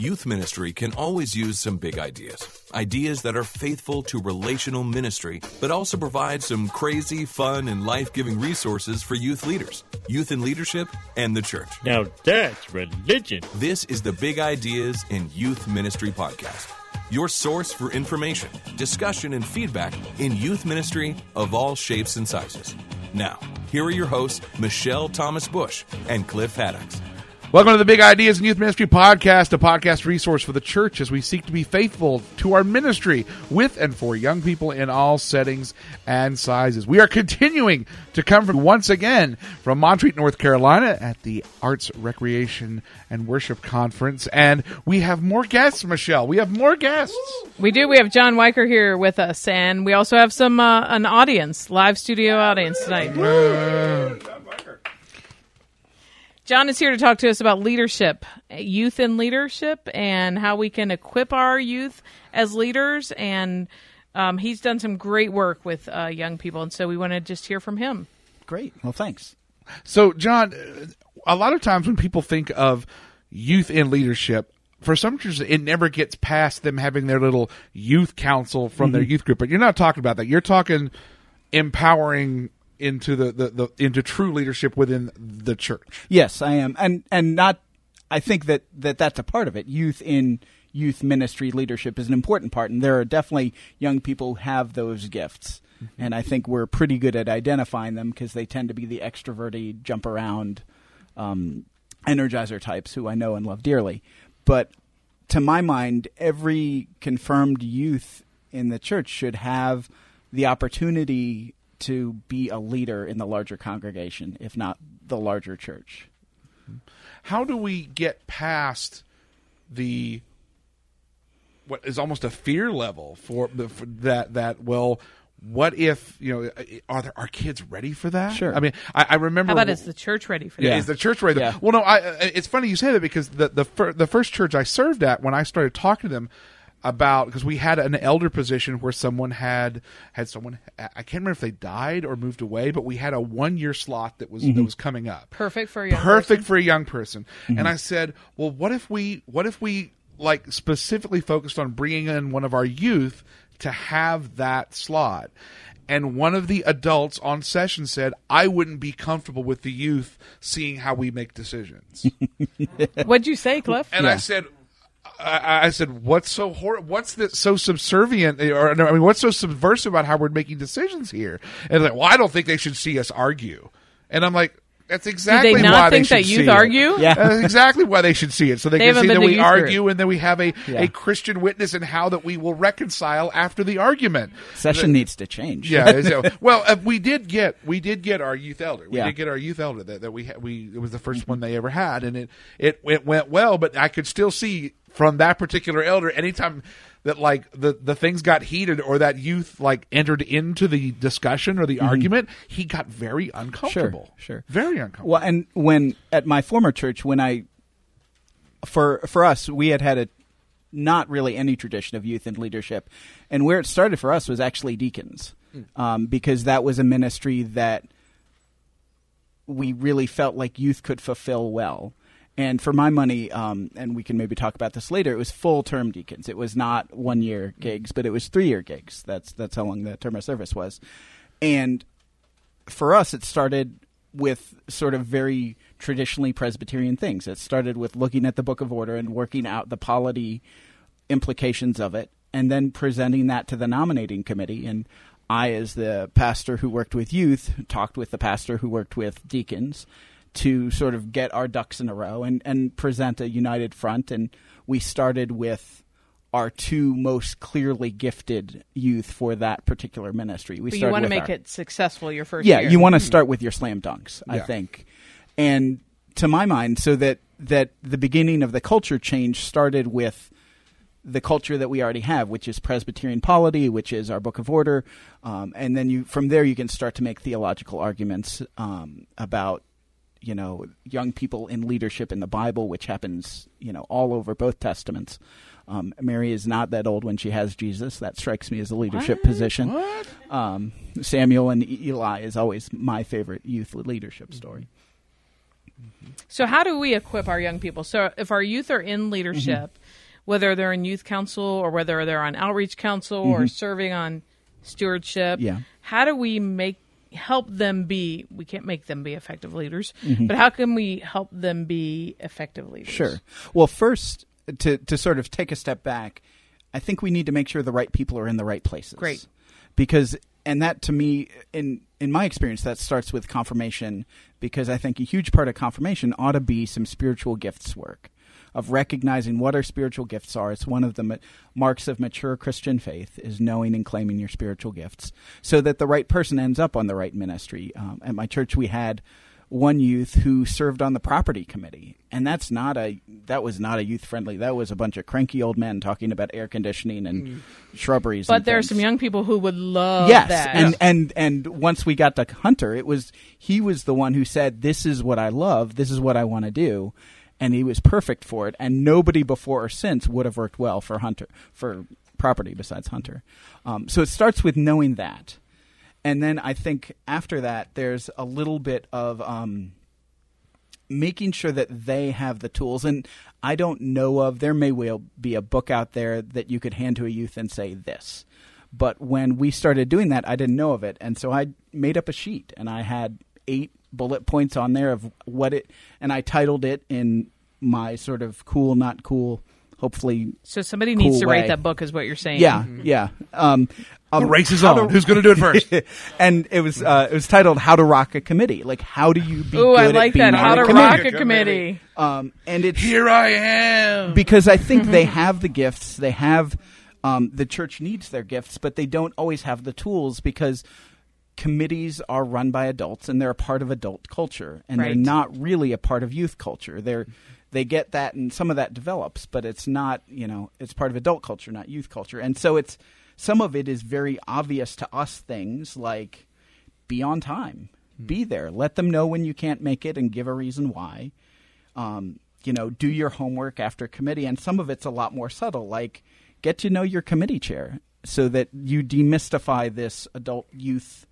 Youth ministry can always use some big ideas. Ideas that are faithful to relational ministry, but also provide some crazy, fun, and life giving resources for youth leaders, youth in leadership, and the church. Now that's religion. This is the Big Ideas in Youth Ministry podcast, your source for information, discussion, and feedback in youth ministry of all shapes and sizes. Now, here are your hosts, Michelle Thomas Bush and Cliff Haddocks. Welcome to the Big Ideas in Youth Ministry podcast, a podcast resource for the church as we seek to be faithful to our ministry with and for young people in all settings and sizes. We are continuing to come from once again from Montreat, North Carolina at the Arts, Recreation, and Worship Conference. And we have more guests, Michelle. We have more guests. We do. We have John Weicher here with us, and we also have some uh, an audience, live studio audience tonight. John is here to talk to us about leadership, youth in leadership, and how we can equip our youth as leaders. And um, he's done some great work with uh, young people, and so we want to just hear from him. Great. Well, thanks. So, John, a lot of times when people think of youth in leadership, for some churches, it never gets past them having their little youth council from their youth group. But you're not talking about that. You're talking empowering into the, the, the into true leadership within the church. Yes, I am, and and not. I think that, that that's a part of it. Youth in youth ministry leadership is an important part, and there are definitely young people who have those gifts. And I think we're pretty good at identifying them because they tend to be the extroverted, jump around, um, energizer types who I know and love dearly. But to my mind, every confirmed youth in the church should have the opportunity to be a leader in the larger congregation, if not the larger church. How do we get past the what is almost a fear level for, for that that well what if you know are there, are kids ready for that Sure. i mean i, I remember How about is the church ready for Yeah. that? Is the church ready? Yeah. Well, no. I, it's funny you say that because the the fir- the first church I served at, when I started talking to them about because we had an elder position where someone had had someone I can't remember if they died or moved away, but we had a one year slot that was that mm-hmm. was coming up. Perfect for a young Perfect person. for a young person. And mm-hmm. I said, well, what if we what if we like specifically focused on bringing in one of our youth to have that slot? And one of the adults on session said, I wouldn't be comfortable with the youth seeing how we make decisions. What'd you say, Cliff? And I said, I, I said, what's so hor- What's that so subservient? Or no, I mean, what's so subversive about how we're making decisions here? And like, well, I don't think they should see us argue. And I'm like, that's exactly not why think they that should youth see it. argue? Yeah. That's exactly why they should see it, so they, They can see that we youth group. argue and then we have a, Yeah. a Christian witness and how that we will reconcile after the argument. Session needs to change. Yeah. so- well, uh, we did get we did get our youth elder. We Yeah. did get our youth elder that, that we ha- we it was the 1st one they ever had, and it, it it went well. But I could still see from that particular elder anytime that like the the things got heated or that youth like entered into the discussion or the argument, he got very uncomfortable. sure. very uncomfortable. Well, and when at my former church, when I for for us, we had had a not really any tradition of youth and leadership, and where it started for us was actually deacons, um, because that was a ministry that we really felt like youth could fulfill well. And for my money, um, and we can maybe talk about this later, it was full term deacons. It was not one year gigs, but it was three year gigs. That's that's how long the term of service was. And for us, it started with sort of very traditionally Presbyterian things. It started with looking at the Book of Order and working out the polity implications of it, and then presenting that to the nominating committee. And I, as the pastor who worked with youth, talked with the pastor who worked with deacons to sort of get our ducks in a row and, and present a united front. And we started with our two most clearly gifted youth for that particular ministry. We But you want to make our- it successful your first yeah, year. you want to start with your slam dunks, I think. And to my mind, so that that the beginning of the culture change started with the culture that we already have, which is Presbyterian polity, which is our Book of Order, um, and then you from there you can start to make theological arguments um, about you know young people in leadership in the Bible, which happens you know all over both testaments. Um, Mary is not that old when she has Jesus. That strikes me as a leadership position. Um, Samuel and Eli is always my favorite youth leadership story. So, how do we equip our young people? So, if our youth are in leadership, Mm-hmm. whether they're in youth council or whether they're on outreach council or serving on stewardship, Mm-hmm. Yeah. how do we make help them be? We can't make them be effective leaders, Mm-hmm. but how can we help them be effective leaders? Sure. Well, first, to to sort of take a step back, I think we need to make sure the right people are in the right places. Great. Because and that to me in in my experience that starts with confirmation because I think a huge part of confirmation ought to be some spiritual gifts work of recognizing what our spiritual gifts are. It's one of the ma- marks of mature Christian faith is knowing and claiming your spiritual gifts so that the right person ends up on the right ministry. Um, at my church we had one youth who served on the property committee and that's not a that was not a youth friendly that was a bunch of cranky old men talking about air conditioning and shrubberies But and there are some young people who would love yes that. and and and once we got to hunter it was he was the one who said this is what i love this is what i want to do and he was perfect for it and nobody before or since would have worked well for hunter for property besides hunter um, so it starts with knowing that and then I think after that, there's a little bit of um, making sure that they have the tools. And I don't know of, there may well be a book out there that you could hand to a youth and say this. But when we started doing that, I didn't know of it. And so I made up a sheet and I had eight bullet points on there of what it, and I titled it in my sort of cool, not cool, hopefully. so somebody needs cool to write that book, is what you're saying. Yeah, yeah. Um, The um, race is on. to- Who's going to do it first? and it was uh, it was titled "How to Rock a Committee." Like, how do you be Ooh, good I at like being that. on How a to committee? rock a Committee. committee. Um, and it's Here I am. because I think they have the gifts. They have um, the church needs their gifts, but they don't always have the tools because committees are run by adults and they're a part of adult culture, and they're not really a part of youth culture. They're they get that, and some of that develops, but it's not. You know, it's part of adult culture, not youth culture, and so it's some of it is very obvious to us. Things like be on time, be there, let them know when you can't make it, and give a reason why um, you know, do your homework after committee. And some of it's a lot more subtle, like get to know your committee chair so that you demystify this adult youth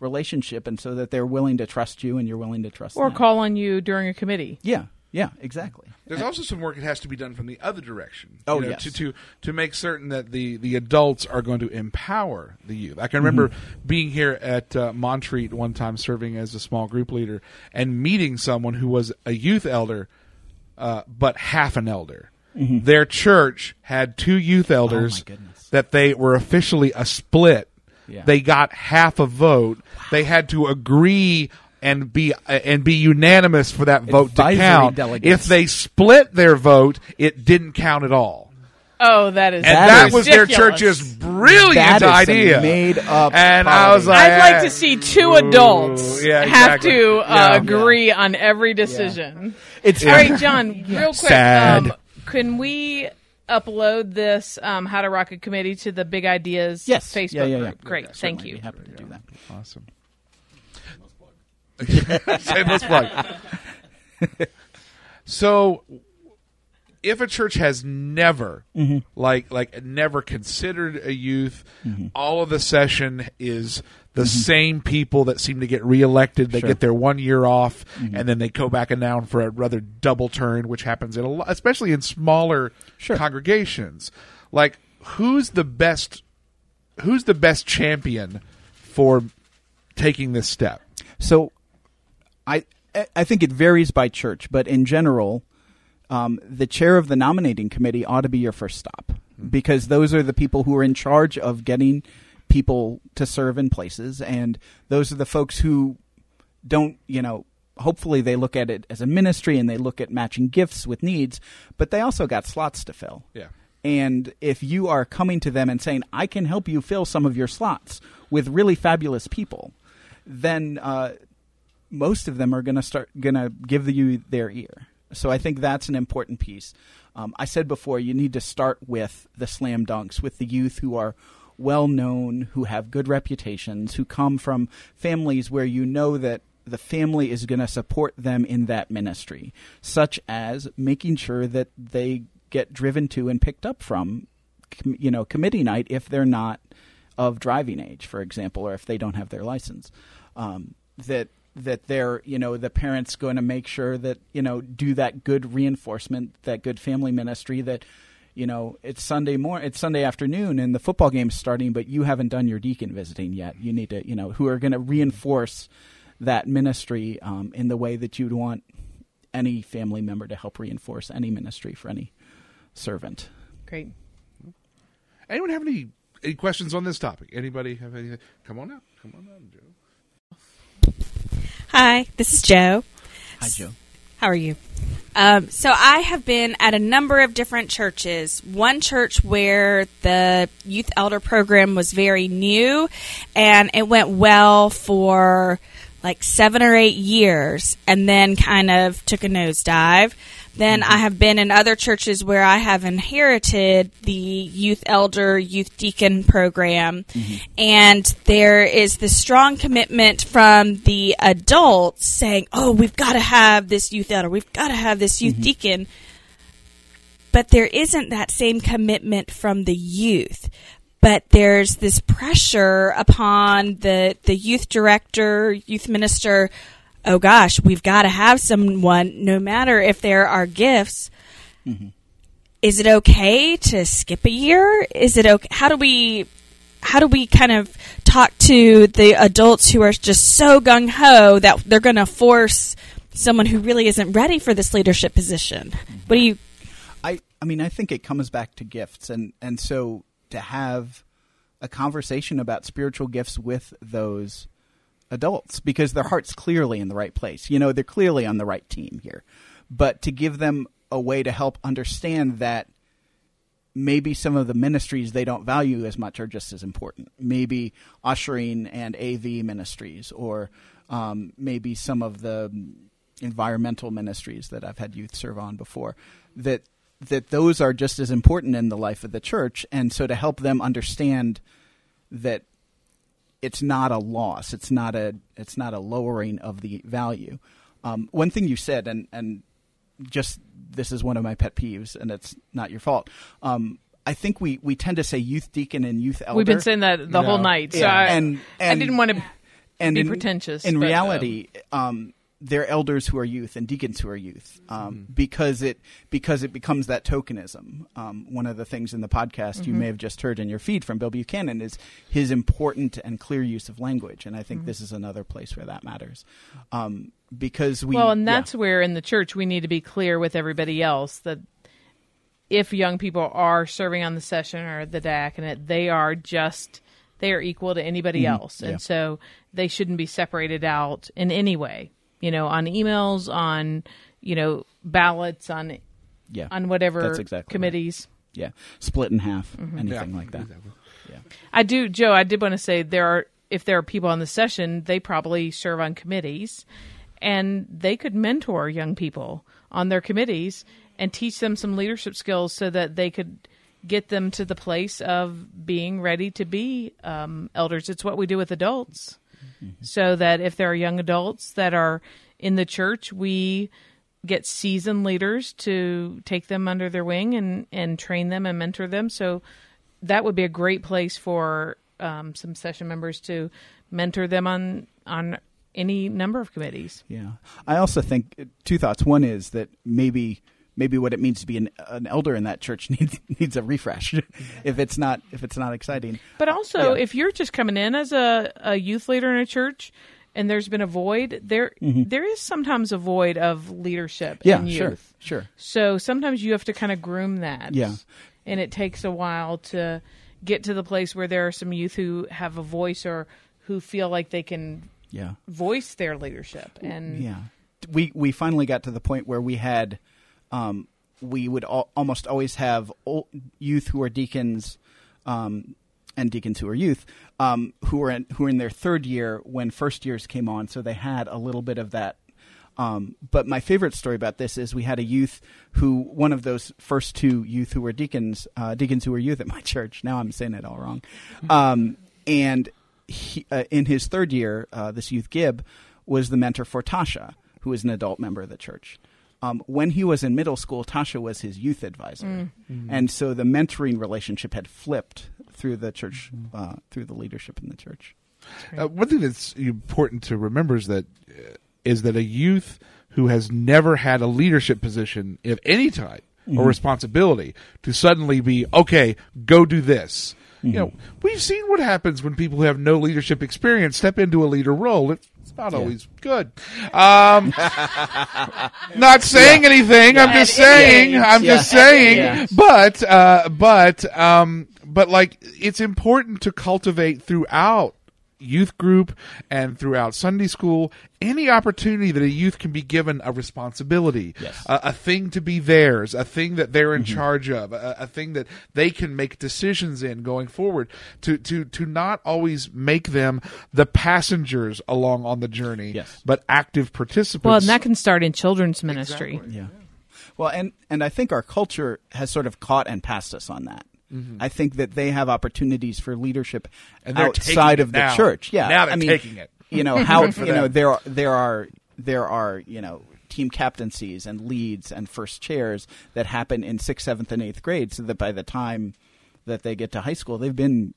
relationship and so that they're willing to trust you and you're willing to trust Or them. call on you during a committee. Yeah, yeah, exactly. There's also some work that has to be done from the other direction. Oh, you know, yes. to, to to make certain that the the adults are going to empower the youth. I can remember Mm-hmm. being here at uh, Montreat one time, serving as a small group leader, and meeting someone who was a youth elder, uh, but half an elder. Their church had two youth elders Mm-hmm. Oh, that they were officially a split. Yeah. They got half a vote. They had to agree and be and be unanimous for that vote to count. delegates. If they split their vote, it didn't count at all. Oh, that is And That that, is was their church's brilliant That is some idea. made up and I was like, I'd like to see two adults yeah, have to uh, Yeah. agree on every decision. It's All right, John, real quick. Sad. Um, can we upload this um, How to Rock a Committee to the Big Ideas Yes. Facebook Yeah, yeah, yeah. group? Great, thank you. be happy to do that. Awesome. Shameless plug. so, if a church has never, mm-hmm. like, like never considered a youth, mm-hmm. all of the session is the mm-hmm. same people that seem to get reelected. They Sure. get their one year off, and then they go back and down for a rather double turn, which happens in a lot, especially in smaller Sure. congregations. Like, who's the best? Who's the best champion for taking this step? So, I I think it varies by church, but in general, um, the chair of the nominating committee ought to be your first stop because those are the people who are in charge of getting people to serve in places, and those are the folks who don't, you know. Hopefully, they look at it as a ministry and they look at matching gifts with needs, but they also got slots to fill. Yeah. And if you are coming to them and saying, I can help you fill some of your slots with really fabulous people, then uh, most of them are going to start going to give you their ear. So I think that's an important piece. Um, I said before, you need to start with the slam dunks, with the youth who are well known, who have good reputations, who come from families where you know that the family is going to support them in that ministry, such as making sure that they get driven to and picked up from, you know, committee night if they're not of driving age, for example, or if they don't have their license. Um, that that they're you know the parents going to make sure that you know do that good reinforcement, that good family ministry that you know it's Sunday morning, it's Sunday afternoon, and the football game's starting, but you haven't done your deacon visiting yet. You need to you know who are going to reinforce that ministry um, in the way that you'd want any family member to help reinforce any ministry for any servant. Great. Anyone have any, any questions on this topic? Anybody have anything? Come on up. Come on up, Joe. Hi, this is Joe. Hi, Joe. How are you? Um, so I have been at a number of different churches. One church where the youth elder program was very new, and it went well for like seven or eight years, and then kind of took a nosedive. Then I have been in other churches where I have inherited the youth elder, youth deacon program. Mm-hmm. And there is this strong commitment from the adults saying, oh, we've got to have this youth elder, we've got to have this youth mm-hmm. deacon. But there isn't that same commitment from the youth. But there's this pressure upon the, the youth director, youth minister oh gosh, we've got to have someone, no matter if there are gifts. Mm-hmm. Is it okay to skip a year? Is it okay? How do we, how do we kind of talk to the adults who are just so gung ho that they're going to force someone who really isn't ready for this leadership position? What do you? I, I mean, I think it comes back to gifts, and and so to have a conversation about spiritual gifts with those adults because their heart's clearly in the right place. You know, they're clearly on the right team here, but to give them a way to help understand that maybe some of the ministries they don't value as much are just as important. Maybe ushering and AV ministries, or um, maybe some of the environmental ministries that I've had youth serve on before. That that those are just as important in the life of the church, and so to help them understand that it's not a loss, it's not a it's not a lowering of the value. Um, one thing you said, and and just this is one of my pet peeves, and it's not your fault. Um, I think we, we tend to say youth deacon and youth elder. We've been saying that the whole night. So Yeah. I, And- and- I didn't want to and be in, pretentious, In but, reality, um, they're elders who are youth and deacons who are youth, um, because it because it becomes that tokenism. Um, one of the things in the podcast you may have just heard in your feed from Bill Buchanan is his important and clear use of language, and I think this is another place where that matters, um, because we well, and yeah. that's where in the church we need to be clear with everybody else that if young people are serving on the session or the diaconate, they are just they are equal to anybody else, and yeah. so they shouldn't be separated out in any way. You know, on emails, on you know ballots, on yeah on whatever That's exactly right. committees. yeah split in half Mm-hmm. anything like that. Yeah. I do, Joe. I did want to say there are if there are people on the session, they probably serve on committees, and they could mentor young people on their committees and teach them some leadership skills so that they could get them to the place of being ready to be um, elders. It's what we do with adults, so that if there are young adults that are in the church, we get seasoned leaders to take them under their wing and and train them and mentor them. So that would be a great place for um, some session members to mentor them on on any number of committees. Yeah, I also think uh, two thoughts. One is that maybe maybe what it means to be an, an elder in that church needs needs a refresh if it's not if it's not exciting. But also, Yeah. if you're just coming in as a, a youth leader in a church and there's been a void, there there is sometimes a void of leadership Mm-hmm. Yeah, in youth. sure, sure. So sometimes you have to kind of groom that. Yeah. And it takes a while to get to the place where there are some youth who have a voice or who feel like they can Yeah, voice their leadership. And yeah. We we finally got to the point where we had um, we would al- almost always have youth who are deacons. Um, and deacons who are youth, um, who were in, who were in their third year when first years came on, so they had a little bit of that Um, but my favorite story about this is we had a youth who, one of those first two youth who were deacons, uh, deacons who were youth at my church. Now I'm saying it all wrong. Um, and he, uh, in his third year, uh, this youth Gibb was the mentor for Tasha, who is an adult member of the church. Um, when he was in middle school, Tasha was his youth advisor, and so the mentoring relationship had flipped through the church, uh, through the leadership in the church. Uh, one thing that's important to remember is that uh, is that a youth who has never had a leadership position of any type or responsibility to suddenly be okay, go do this. You know, we've seen what happens when people who have no leadership experience step into a leader role. It's not always good. Um, not saying anything. I'm just saying. I'm just Yeah. saying. Yeah. But uh, but um, but like it's important to cultivate throughout youth group and throughout Sunday school any opportunity that a youth can be given a responsibility, Yes. a, a thing to be theirs, a thing that they're in mm-hmm. charge of, a, a thing that they can make decisions in going forward. To to to not always make them the passengers along on the journey, Yes. but active participants. Well, and that can start in children's ministry. Exactly. Yeah. Well, and and I think our culture has sort of caught and passed us on that. I think that they have opportunities for leadership Mm-hmm. Outside of the now. church. Yeah, Now they're I mean, taking it. You know how you know there are there are there are you know team captaincies and leads and first chairs that happen in sixth, seventh, and eighth grade, so that by the time that they get to high school, they've been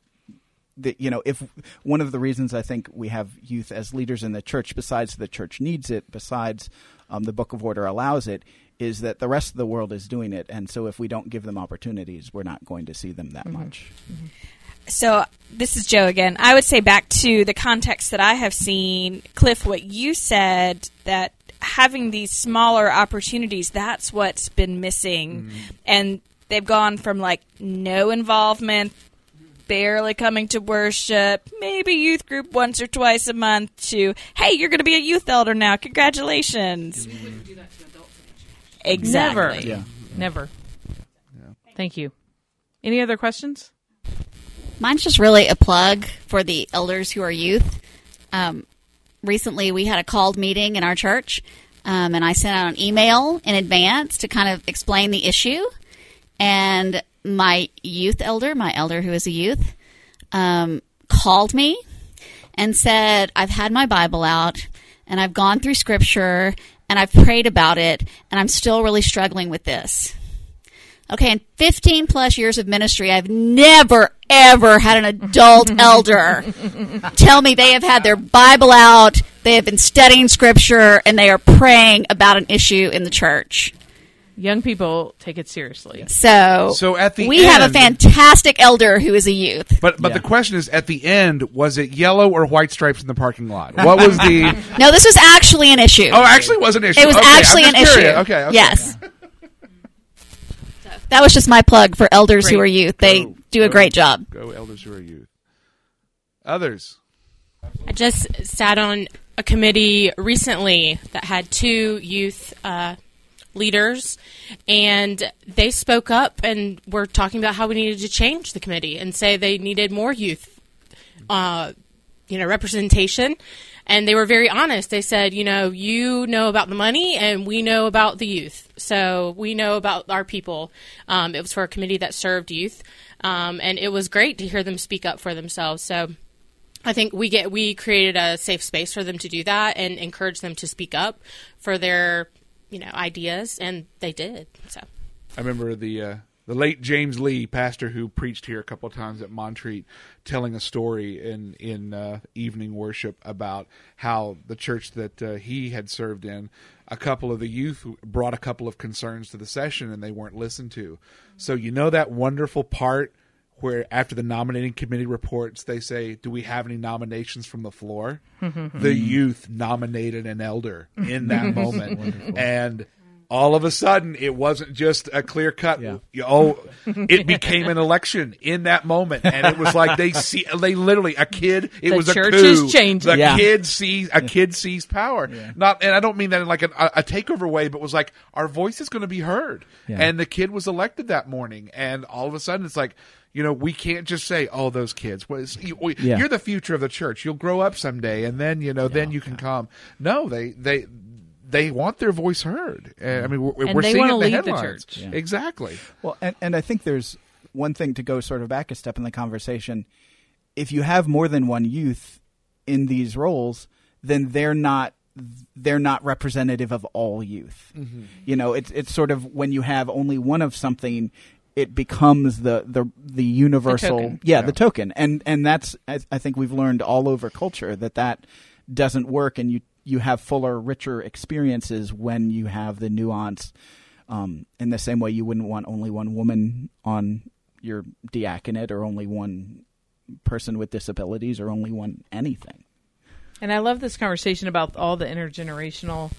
the, you know, if one of the reasons I think we have youth as leaders in the church, besides the church needs it, besides um, the Book of Order allows it, is that the rest of the world is doing it, and so if we don't give them opportunities, we're not going to see them that mm-hmm. much. Mm-hmm. So this is Joe again. I would say back to the context that I have seen, Cliff, what you said that having these smaller opportunities, that's what's been missing. Mm-hmm. And they've gone from like no involvement, barely coming to worship, maybe youth group once or twice a month to, hey, you're going to be a youth elder now. Congratulations. Exactly. Never. Yeah. Never. Thank you. Any other questions? Mine's just really a plug for the elders who are youth. Um, recently, we had a called meeting in our church, um, and I sent out an email in advance to kind of explain the issue. And my youth elder, my elder who is a youth, um, called me and said, I've had my Bible out and I've gone through scripture and I've prayed about it and I'm still really struggling with this. Okay, in 15 plus years of ministry, I've never, ever had an adult elder tell me they have had their Bible out, they have been studying scripture, and they are praying about an issue in the church. Young people take it seriously. So, So at the we have a fantastic elder who is a youth. But but Yeah. the question is, at the end, was it yellow or white stripes in the parking lot? What was the? No, this was actually an issue. Oh, actually, was an issue. it was Okay, actually just an issue. Okay, okay. Yes. That was just my plug for elders who are youth. They Go- do a go- great job. Go elders who are youth. Others. I just sat on a committee recently that had two youth uh, leaders, and they spoke up and were talking about how we needed to change the committee and say they needed more youth, uh, you know, representation. And they were very honest. They said, you know, you know about the money, and we know about the youth. So we know about our people. Um, it was for a committee that served youth, um, and it was great to hear them speak up for themselves. So. I think we get we created a safe space for them to do that and encourage them to speak up for their you know ideas, and they did. So I remember the uh, the late James Lee, pastor who preached here a couple of times at Montreat, telling a story in in uh, evening worship about how the church that uh, he had served in, a couple of the youth brought a couple of concerns to the session and they weren't listened to. So you know that wonderful part where after the nominating committee reports they say do we have any nominations from the floor mm-hmm. the youth nominated an elder in that mm-hmm. moment and all of a sudden it wasn't just a clear cut Yeah. oh it became an election in that moment and it was like they see they literally a kid it The was a church coup. is changing. the Yeah. kid sees a kid sees power not and i don't mean that in like a, a takeover way but was like our voice is going to be heard Yeah. and the kid was elected that morning and all of a sudden it's like you know we can't just say oh those kids What is- you, we- Yeah. you're the future of the church you'll grow up someday and then you know then you can come no they they they want their voice heard and, i mean we're, And we're they seeing it in the lead the headlines church. Yeah. exactly Well, and, and I think there's one thing to go sort of back a step in the conversation. If you have more than one youth in these roles, then they're not they're not representative of all youth. Mm-hmm. You know, it's it's sort of when you have only one of something, it becomes the the the universal token. yeah, the token. And and that's I, I think we've learned all over culture that that doesn't work and you you have fuller richer experiences when you have the nuance um, in the same way you wouldn't want only one woman on your diaconate or only one person with disabilities or only one anything. And I love this conversation about all the intergenerational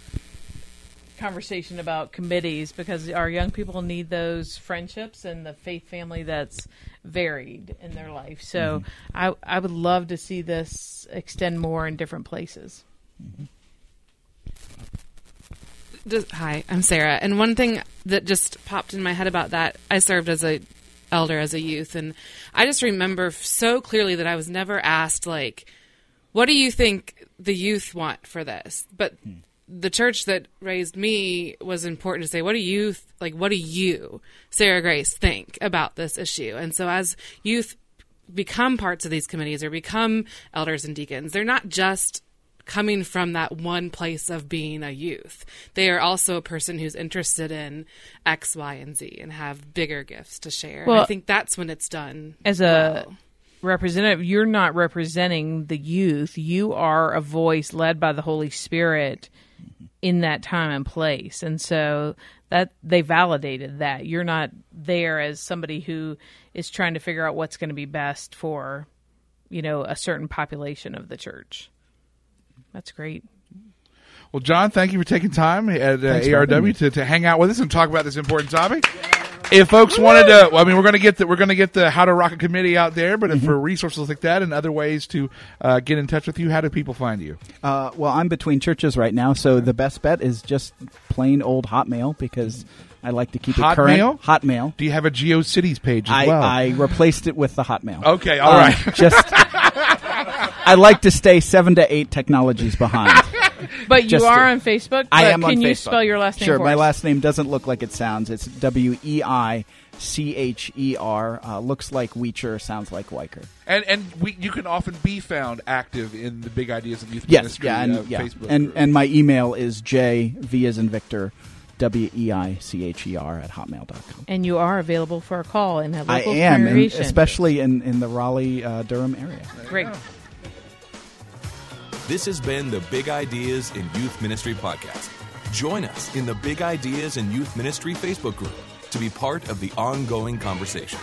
conversation about committees because our young people need those friendships and the faith family that's varied in their life. So mm-hmm. I I would love to see this extend more in different places. Mm-hmm. Just, hi, I'm Sarah. And one thing that just popped in my head about that, I served as a elder as a youth, and I just remember so clearly that I was never asked like, "What do you think the youth want for this?" But hmm. The church that raised me was important to say, "What do you th- like? What do you, Sarah Grace, think about this issue?" And so as youth become parts of these committees or become elders and deacons, they're not just coming from that one place of being a youth. They are also a person who's interested in X, Y, and Z and have bigger gifts to share. and I think that's when it's done. As a well. representative, you're not representing the youth. You are a voice led by the Holy Spirit in that time and place. And so that they validated that. You're not there as somebody who is trying to figure out what's going to be best for, you know, a certain population of the church. That's great. Well, John, thank you for taking time at uh, Thanks for having ARW to, to hang out with us and talk about this important topic. If folks wanted to, well, I mean, we're going to get the we're going to get the How to Rock a committee out there, but Mm-hmm. if for resources like that and other ways to uh, get in touch with you, how do people find you? Uh, well, I'm between churches right now, so the best bet is just plain old Hotmail because I like to keep it current. Hotmail? Hotmail. Do you have a GeoCities page as I, well? I replaced it with the Hotmail. Okay, all right. right. just I like to stay seven to eight technologies behind. But you are to- on Facebook. I but am Can on you Facebook. spell your last name Sure, for my us? last name doesn't look like it sounds. It's W E I C H E R. Uh, looks like Weecher, sounds like Weicker. and and we, you can often be found active in the Big Ideas of Youth Yes, Ministry yeah, and uh, yeah, Facebook and group. and my email is J V as in Victor, W E I C H E R at hotmail.com. and you are available for a call in that I local am, and especially in, in the Raleigh uh, Durham area. Great. This has been the Big Ideas in Youth Ministry podcast. Join us in the Big Ideas in Youth Ministry Facebook group to be part of the ongoing conversation.